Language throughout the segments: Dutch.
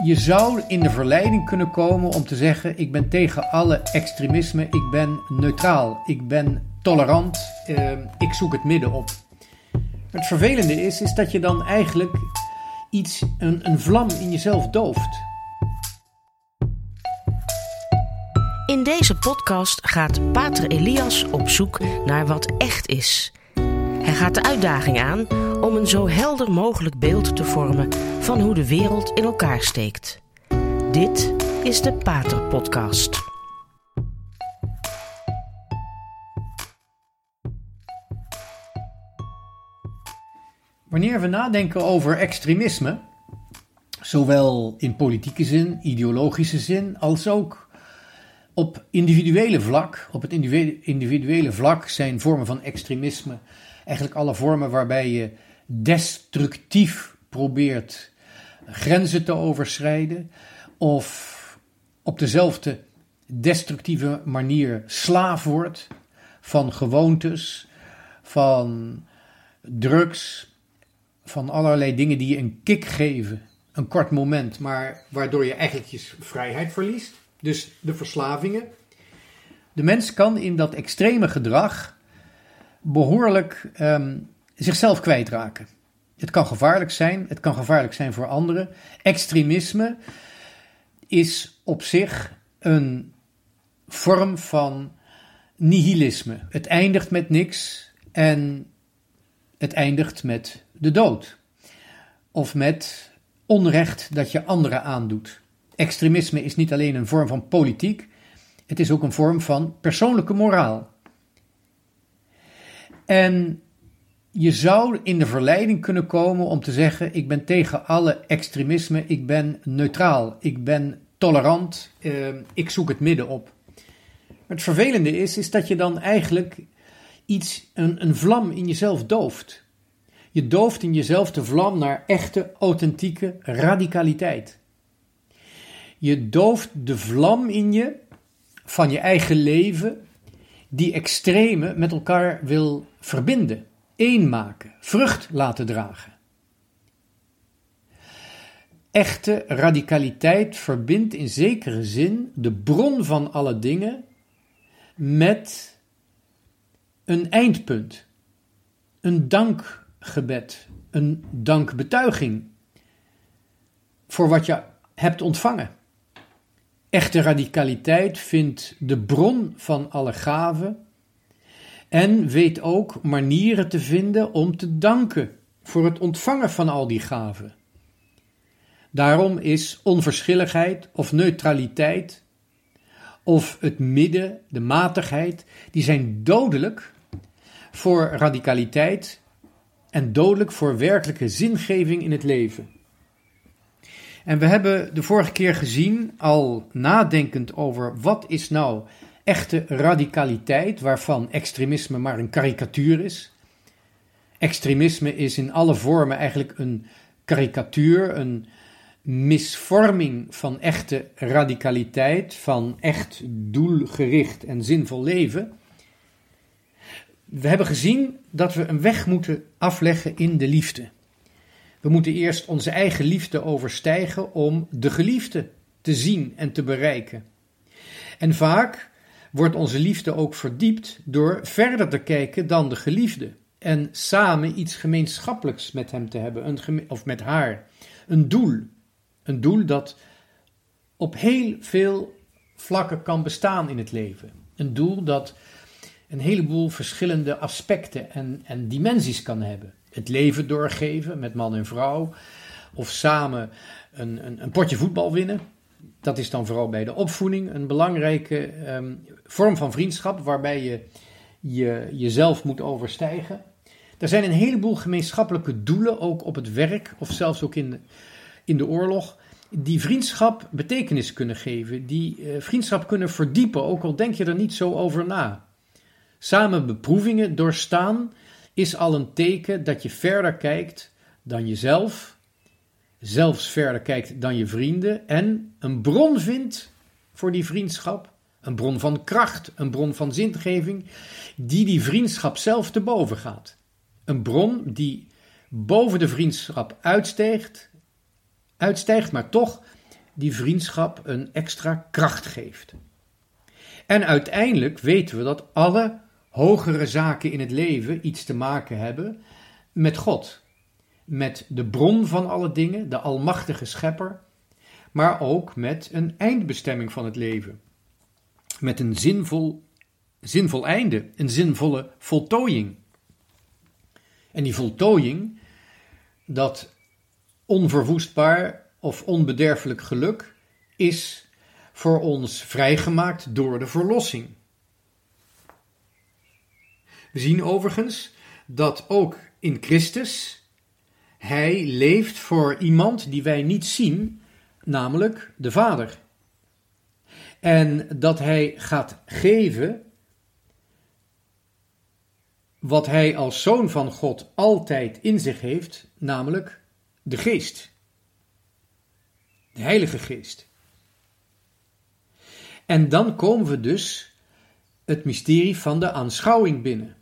Je zou in de verleiding kunnen komen om te zeggen: ik ben tegen alle extremisme, ik ben neutraal, ik ben tolerant, uh, ik zoek het midden op. Het vervelende is, is dat je dan eigenlijk iets, een, een vlam in jezelf dooft. In deze podcast gaat Pater Elias op zoek naar wat echt is. Hij gaat de uitdaging aan om een zo helder mogelijk beeld te vormen van hoe de wereld in elkaar steekt. Dit is de Pater Podcast. Wanneer we nadenken over extremisme, zowel in politieke zin, ideologische zin, als ook op individuele vlak, op het individuele vlak zijn vormen van extremisme eigenlijk alle vormen waarbij je destructief probeert grenzen te overschrijden of op dezelfde destructieve manier slaaf wordt van gewoontes, van drugs, van allerlei dingen die je een kick geven, een kort moment, maar waardoor je eigenlijk je vrijheid verliest. Dus de verslavingen. De mens kan in dat extreme gedrag behoorlijk um, zichzelf kwijtraken. Het kan gevaarlijk zijn, het kan gevaarlijk zijn voor anderen. Extremisme is op zich een vorm van nihilisme. Het eindigt met niks en het eindigt met de dood. Of met onrecht dat je anderen aandoet. Extremisme is niet alleen een vorm van politiek, het is ook een vorm van persoonlijke moraal. En je zou in de verleiding kunnen komen om te zeggen: ik ben tegen alle extremisme, ik ben neutraal, ik ben tolerant, uh, ik zoek het midden op. het vervelende is, is dat je dan eigenlijk iets, een, een vlam in jezelf dooft. Je dooft in jezelf de vlam naar echte, authentieke radicaliteit. Je dooft de vlam in je van je eigen leven, die extreme met elkaar wil verbinden één maken, vrucht laten dragen. Echte radicaliteit verbindt in zekere zin de bron van alle dingen met een eindpunt, een dankgebed, een dankbetuiging voor wat je hebt ontvangen. Echte radicaliteit vindt de bron van alle gaven en weet ook manieren te vinden om te danken voor het ontvangen van al die gaven. Daarom is onverschilligheid of neutraliteit of het midden, de matigheid, die zijn dodelijk voor radicaliteit en dodelijk voor werkelijke zingeving in het leven. En we hebben de vorige keer gezien, al nadenkend over wat is nou echte radicaliteit, waarvan extremisme maar een karikatuur is. Extremisme is in alle vormen eigenlijk een karikatuur, een misvorming van echte radicaliteit, van echt doelgericht en zinvol leven. We hebben gezien dat we een weg moeten afleggen in de liefde. We moeten eerst onze eigen liefde overstijgen om de geliefde te zien en te bereiken. En vaak wordt onze liefde ook verdiept door verder te kijken dan de geliefde. En samen iets gemeenschappelijks met hem te hebben, of met haar. Een doel. Een doel dat op heel veel vlakken kan bestaan in het leven. Een doel dat een heleboel verschillende aspecten en, en dimensies kan hebben. Het leven doorgeven met man en vrouw, of samen een, een, een potje voetbal winnen, dat is dan vooral bij de opvoeding een belangrijke ehm, vorm van vriendschap, waarbij je, je jezelf moet overstijgen. Er zijn een heleboel gemeenschappelijke doelen, ook op het werk of zelfs ook in de, in de oorlog, die vriendschap betekenis kunnen geven, die uh, vriendschap kunnen verdiepen, ook al denk je er niet zo over na. Samen beproevingen doorstaan is al een teken dat je verder kijkt dan jezelf zelfs verder kijkt dan je vrienden en een bron vindt voor die vriendschap, een bron van kracht, een bron van zingeving, die die vriendschap zelf te boven gaat. Een bron die boven de vriendschap uitstijgt, uitstijgt maar toch die vriendschap een extra kracht geeft. En uiteindelijk weten we dat alle hogere zaken in het leven iets te maken hebben met God. Met de bron van alle dingen, de almachtige schepper, maar ook met een eindbestemming van het leven. Met een zinvol, zinvol einde, een zinvolle voltooiing. En die voltooiing, dat onverwoestbaar of onbederfelijk geluk, is voor ons vrijgemaakt door de verlossing. We zien overigens dat ook in Christus hij leeft voor iemand die wij niet zien, namelijk de Vader. En dat hij gaat geven wat hij als zoon van God altijd in zich heeft, namelijk de Geest. De Heilige Geest. En dan komen we dus het mysterie van de aanschouwing binnen.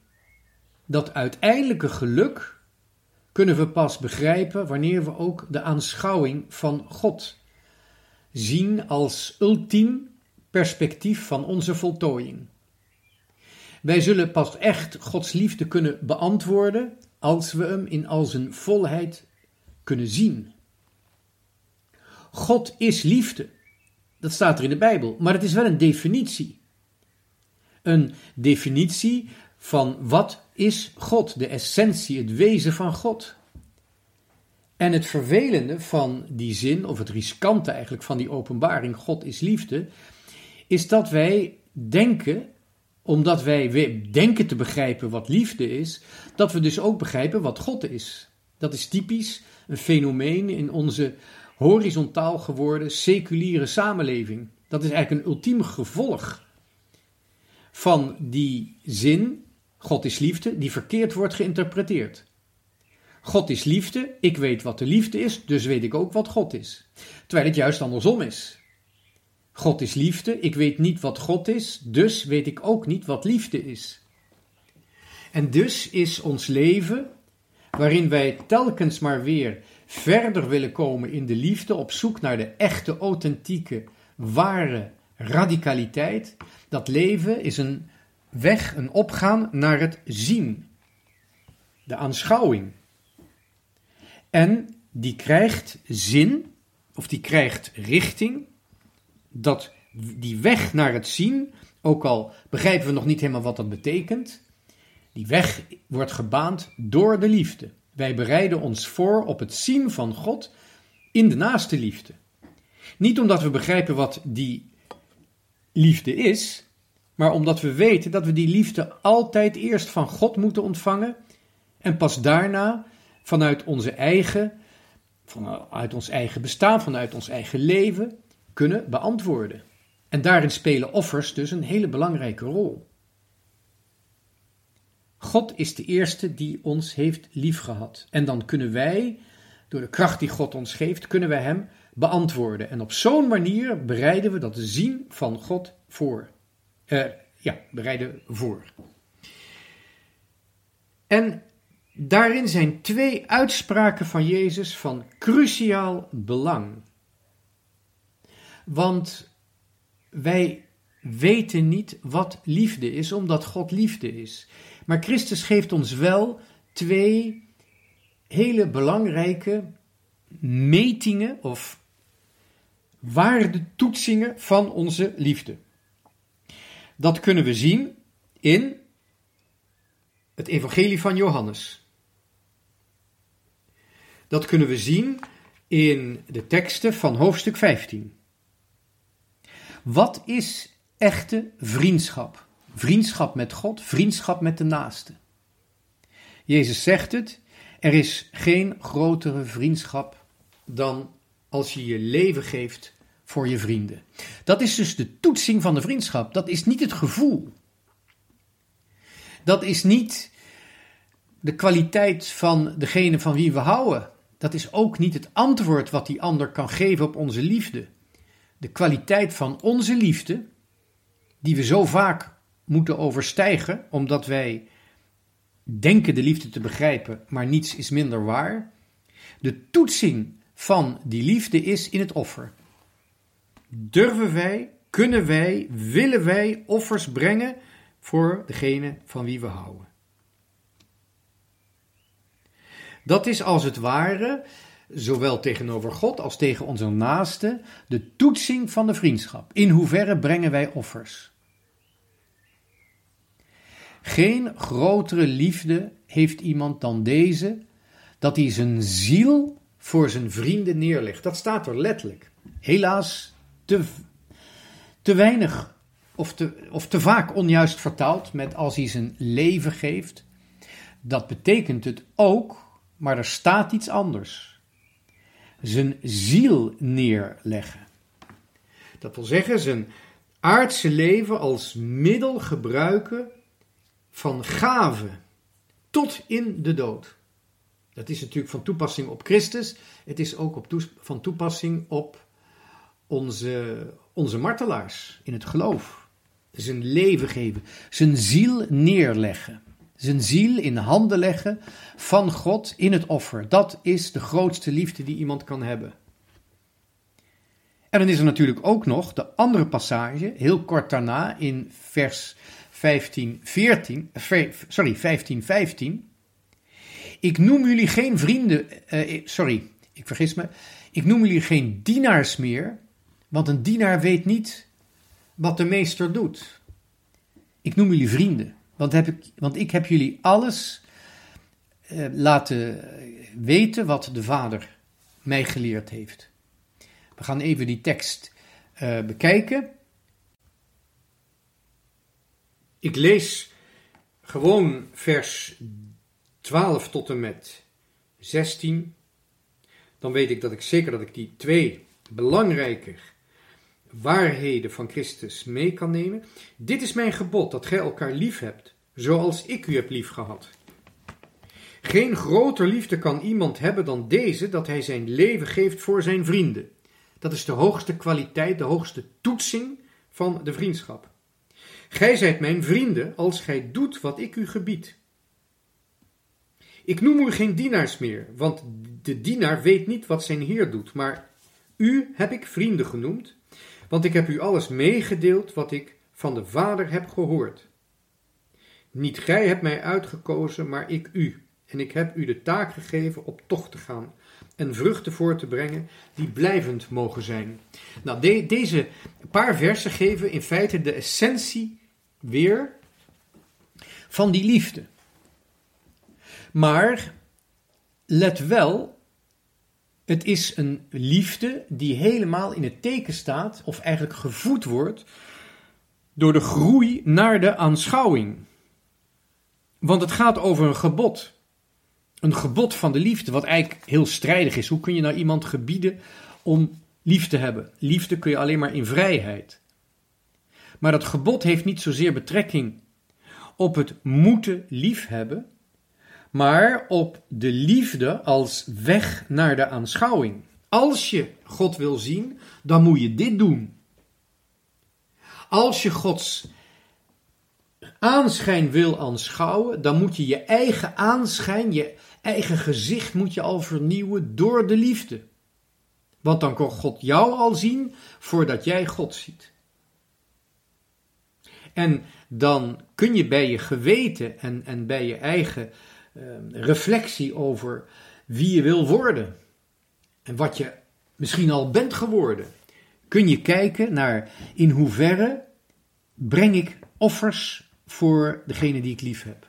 Dat uiteindelijke geluk kunnen we pas begrijpen wanneer we ook de aanschouwing van God zien als ultiem perspectief van onze voltooiing. Wij zullen pas echt Gods liefde kunnen beantwoorden als we hem in al zijn volheid kunnen zien. God is liefde. Dat staat er in de Bijbel, maar het is wel een definitie. Een definitie van wat is God, de essentie, het wezen van God. En het vervelende van die zin, of het riskante eigenlijk van die openbaring, God is liefde, is dat wij denken, omdat wij denken te begrijpen wat liefde is, dat we dus ook begrijpen wat God is. Dat is typisch een fenomeen in onze horizontaal geworden seculiere samenleving. Dat is eigenlijk een ultiem gevolg van die zin, God is liefde, die verkeerd wordt geïnterpreteerd. God is liefde, ik weet wat de liefde is, dus weet ik ook wat God is. Terwijl het juist andersom is. God is liefde, ik weet niet wat God is, dus weet ik ook niet wat liefde is. En dus is ons leven, waarin wij telkens maar weer verder willen komen in de liefde, op zoek naar de echte, authentieke, ware radicaliteit, dat leven is een weg, een opgaan naar het zien, de aanschouwing. En die krijgt zin, of die krijgt richting, dat die weg naar het zien, ook al begrijpen we nog niet helemaal wat dat betekent, die weg wordt gebaand door de liefde. Wij bereiden ons voor op het zien van God in de naaste liefde. Niet omdat we begrijpen wat die liefde is, maar omdat we weten dat we die liefde altijd eerst van God moeten ontvangen en pas daarna vanuit onze eigen, vanuit ons eigen bestaan, vanuit ons eigen leven kunnen beantwoorden. En daarin spelen offers dus een hele belangrijke rol. God is de eerste die ons heeft liefgehad. En dan kunnen wij, door de kracht die God ons geeft, kunnen wij Hem beantwoorden. En op zo'n manier bereiden we dat zien van God voor. Ja, bereiden voor. En daarin zijn twee uitspraken van Jezus van cruciaal belang. Want wij weten niet wat liefde is, omdat God liefde is. Maar Christus geeft ons wel twee hele belangrijke metingen of waardetoetsingen van onze liefde. Dat kunnen we zien in het Evangelie van Johannes. Dat kunnen we zien in de teksten van hoofdstuk 15. Wat is echte vriendschap? Vriendschap met God, vriendschap met de naaste. Jezus zegt het: er is geen grotere vriendschap dan als je je leven geeft voor je vrienden. Dat is dus de toetsing van de vriendschap. Dat is niet het gevoel. Dat is niet de kwaliteit van degene van wie we houden. Dat is ook niet het antwoord wat die ander kan geven op onze liefde. De kwaliteit van onze liefde, die we zo vaak moeten overstijgen, omdat wij denken de liefde te begrijpen, maar niets is minder waar. De toetsing van die liefde is in het offer. Durven wij, kunnen wij, willen wij offers brengen voor degene van wie we houden. Dat is als het ware, zowel tegenover God als tegen onze naasten, de toetsing van de vriendschap. In hoeverre brengen wij offers? Geen grotere liefde heeft iemand dan deze, dat hij zijn ziel voor zijn vrienden neerlegt. Dat staat er letterlijk. Helaas te, te weinig of te, of te vaak onjuist vertaald met als hij zijn leven geeft. Dat betekent het ook, maar er staat iets anders. Zijn ziel neerleggen. Dat wil zeggen, zijn aardse leven als middel gebruiken van gave tot in de dood. Dat is natuurlijk van toepassing op Christus. Het is ook op van toepassing op onze, onze martelaars in het geloof. Zijn leven geven, zijn ziel neerleggen. Zijn ziel in handen leggen van God in het offer. Dat is de grootste liefde die iemand kan hebben. En dan is er natuurlijk ook nog de andere passage, heel kort daarna, in vers 15, 14, sorry, 15, 15. Ik noem jullie geen vrienden, uh, sorry, ik vergis me. Ik noem jullie geen dienaars meer, want een dienaar weet niet wat de meester doet. Ik noem jullie vrienden, want, heb ik, want ik heb jullie alles uh, laten weten wat de Vader mij geleerd heeft. We gaan even die tekst uh, bekijken. Ik lees gewoon vers 12 tot en met 16. Dan weet ik dat ik zeker dat ik die twee belangrijke waarheden van Christus mee kan nemen. Dit is mijn gebod, dat gij elkaar lief hebt, zoals ik u heb lief gehad. Geen groter liefde kan iemand hebben dan deze, dat hij zijn leven geeft voor zijn vrienden. Dat is de hoogste kwaliteit, de hoogste toetsing van de vriendschap. Gij zijt mijn vrienden als gij doet wat ik u gebied. Ik noem u geen dienaars meer, want de dienaar weet niet wat zijn heer doet, maar u heb ik vrienden genoemd, want ik heb u alles meegedeeld wat ik van de Vader heb gehoord. Niet gij hebt mij uitgekozen, maar ik u, en ik heb u de taak gegeven op tocht te gaan en vruchten voor te brengen die blijvend mogen zijn. Nou, deze paar versen geven in feite de essentie weer van die liefde. Maar let wel, het is een liefde die helemaal in het teken staat, of eigenlijk gevoed wordt, door de groei naar de aanschouwing. Want het gaat over een gebod. Een gebod van de liefde, wat eigenlijk heel strijdig is. Hoe kun je nou iemand gebieden om lief te hebben? Liefde kun je alleen maar in vrijheid. Maar dat gebod heeft niet zozeer betrekking op het moeten liefhebben, maar op de liefde als weg naar de aanschouwing. Als je God wil zien, dan moet je dit doen. Als je Gods aanschijn wil aanschouwen, dan moet je je eigen aanschijn, je eigen gezicht moet je al vernieuwen door de liefde. Want dan kan God jou al zien voordat jij God ziet. En dan kun je bij je geweten en, en bij je eigen reflectie over wie je wil worden en wat je misschien al bent geworden, kun je kijken naar in hoeverre breng ik offers voor degene die ik lief heb.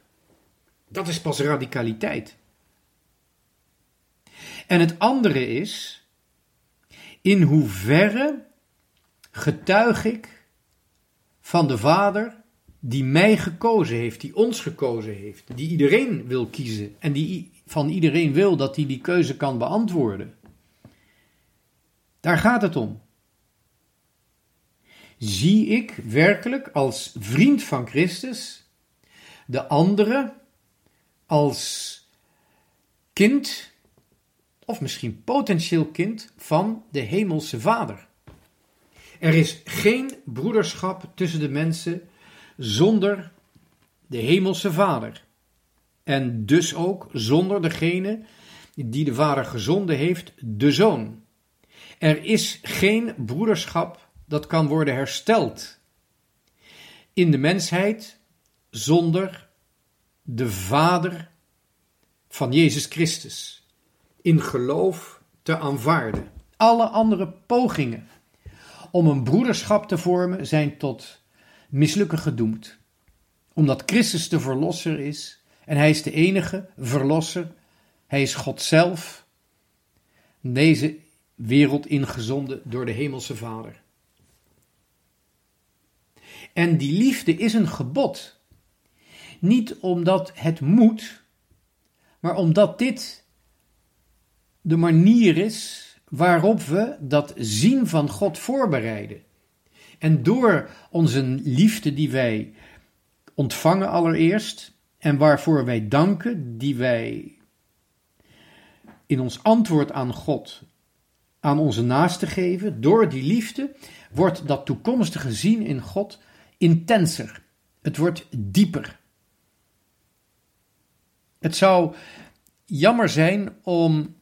Dat is pas radicaliteit. En het andere is, in hoeverre getuig ik van de Vader die mij gekozen heeft, die ons gekozen heeft, die iedereen wil kiezen en die van iedereen wil dat hij die keuze kan beantwoorden. Daar gaat het om. Zie ik werkelijk als vriend van Christus de andere als kind, of misschien potentieel kind van de Hemelse Vader? Er is geen broederschap tussen de mensen zonder de Hemelse Vader. En dus ook zonder degene die de Vader gezonden heeft, de Zoon. Er is geen broederschap dat kan worden hersteld in de mensheid zonder de Vader van Jezus Christus in geloof te aanvaarden. Alle andere pogingen om een broederschap te vormen zijn tot mislukken gedoemd. Omdat Christus de verlosser is en hij is de enige verlosser. Hij is God zelf. Deze wereld ingezonden door de Hemelse Vader. En die liefde is een gebod. Niet omdat het moet, maar omdat dit de manier is waarop we dat zien van God voorbereiden. En door onze liefde die wij ontvangen allereerst en waarvoor wij danken, die wij in ons antwoord aan God aan onze naasten geven, door die liefde wordt dat toekomstige zien in God intenser. Het wordt dieper. Het zou jammer zijn om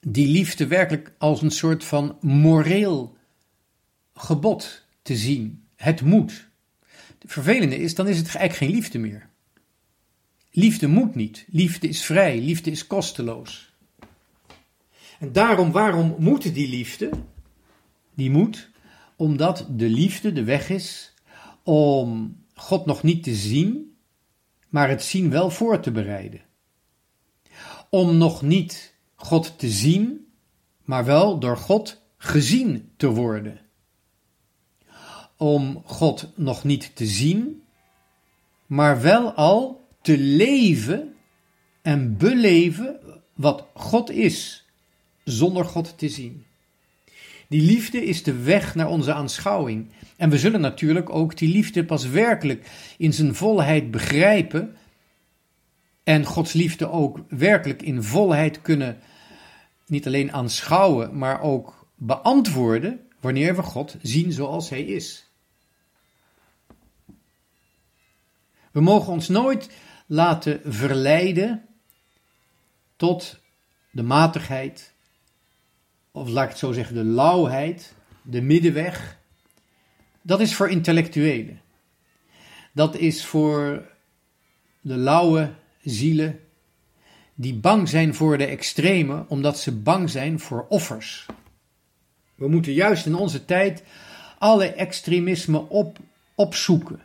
die liefde werkelijk als een soort van moreel gebod te zien. Het moet. Het vervelende is, dan is het eigenlijk geen liefde meer. Liefde moet niet. Liefde is vrij. Liefde is kosteloos. En daarom, waarom moet die liefde? Die moet omdat de liefde de weg is om God nog niet te zien, maar het zien wel voor te bereiden. Om nog niet God te zien, maar wel door God gezien te worden. Om God nog niet te zien, maar wel al te leven en beleven wat God is, zonder God te zien. Die liefde is de weg naar onze aanschouwing. En we zullen natuurlijk ook die liefde pas werkelijk in zijn volheid begrijpen. En Gods liefde ook werkelijk in volheid kunnen niet alleen aanschouwen, maar ook beantwoorden wanneer we God zien zoals Hij is. We mogen ons nooit laten verleiden tot de matigheid, of laat ik het zo zeggen, de lauwheid, de middenweg, dat is voor intellectuelen. Dat is voor de lauwe zielen die bang zijn voor de extreme, omdat ze bang zijn voor offers. We moeten juist in onze tijd alle extremisme op, opzoeken.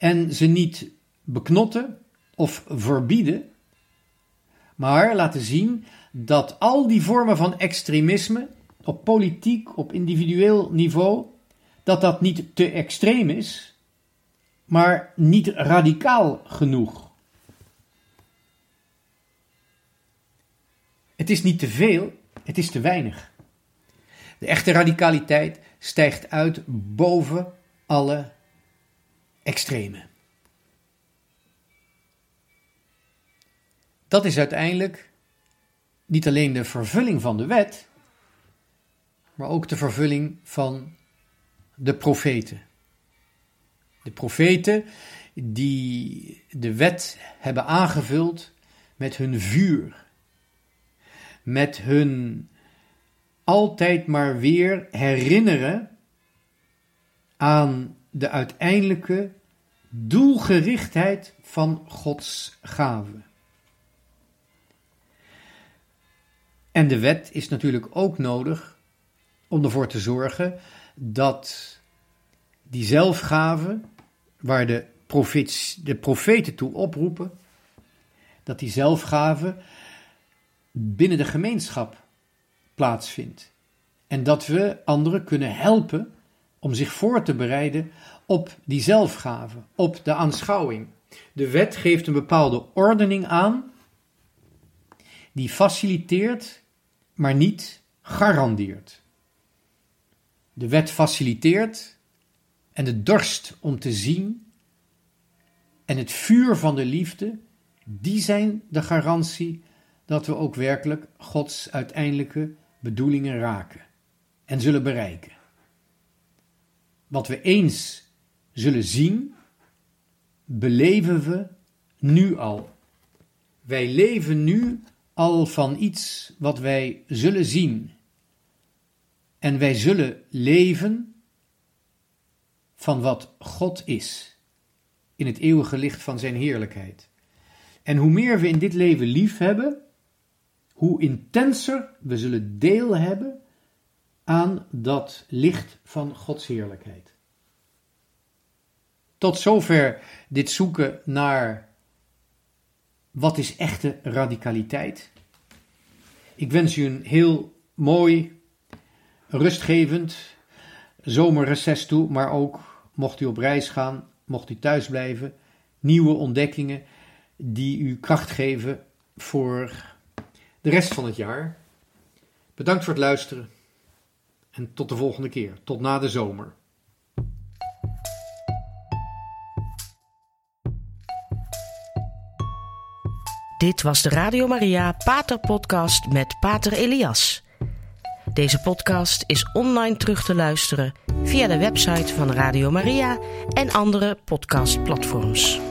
En ze niet beknotten of verbieden, maar laten zien dat al die vormen van extremisme op politiek, op individueel niveau, dat dat niet te extreem is, maar niet radicaal genoeg. Het is niet te veel, het is te weinig. De echte radicaliteit stijgt uit boven alle extreme. Dat is uiteindelijk niet alleen de vervulling van de wet, maar ook de vervulling van de profeten. De profeten die de wet hebben aangevuld met hun vuur, met hun altijd maar weer herinneren aan de uiteindelijke doelgerichtheid van Gods gave. En de wet is natuurlijk ook nodig om ervoor te zorgen dat die zelfgave, waar de, de profeten toe oproepen, dat die zelfgave binnen de gemeenschap plaatsvindt. En dat we anderen kunnen helpen om zich voor te bereiden op die zelfgave, op de aanschouwing. De wet geeft een bepaalde ordening aan, die faciliteert maar niet garandeert. De wet faciliteert en de dorst om te zien en het vuur van de liefde, die zijn de garantie dat we ook werkelijk Gods uiteindelijke bedoelingen raken en zullen bereiken. Wat we eens zullen zien, beleven we nu al. Wij leven nu al van iets wat wij zullen zien. En wij zullen leven van wat God is, in het eeuwige licht van Zijn heerlijkheid. En hoe meer we in dit leven lief hebben, hoe intenser we zullen deel hebben aan dat licht van Gods heerlijkheid. Tot zover dit zoeken naar wat is echte radicaliteit. Ik wens u een heel mooi, rustgevend zomerreces toe, maar ook mocht u op reis gaan, mocht u thuis blijven, nieuwe ontdekkingen die u kracht geven voor de rest van het jaar. Bedankt voor het luisteren en tot de volgende keer, tot na de zomer. Dit was de Radio Maria Pater Podcast met Pater Elias. Deze podcast is online terug te luisteren via de website van Radio Maria en andere podcastplatforms.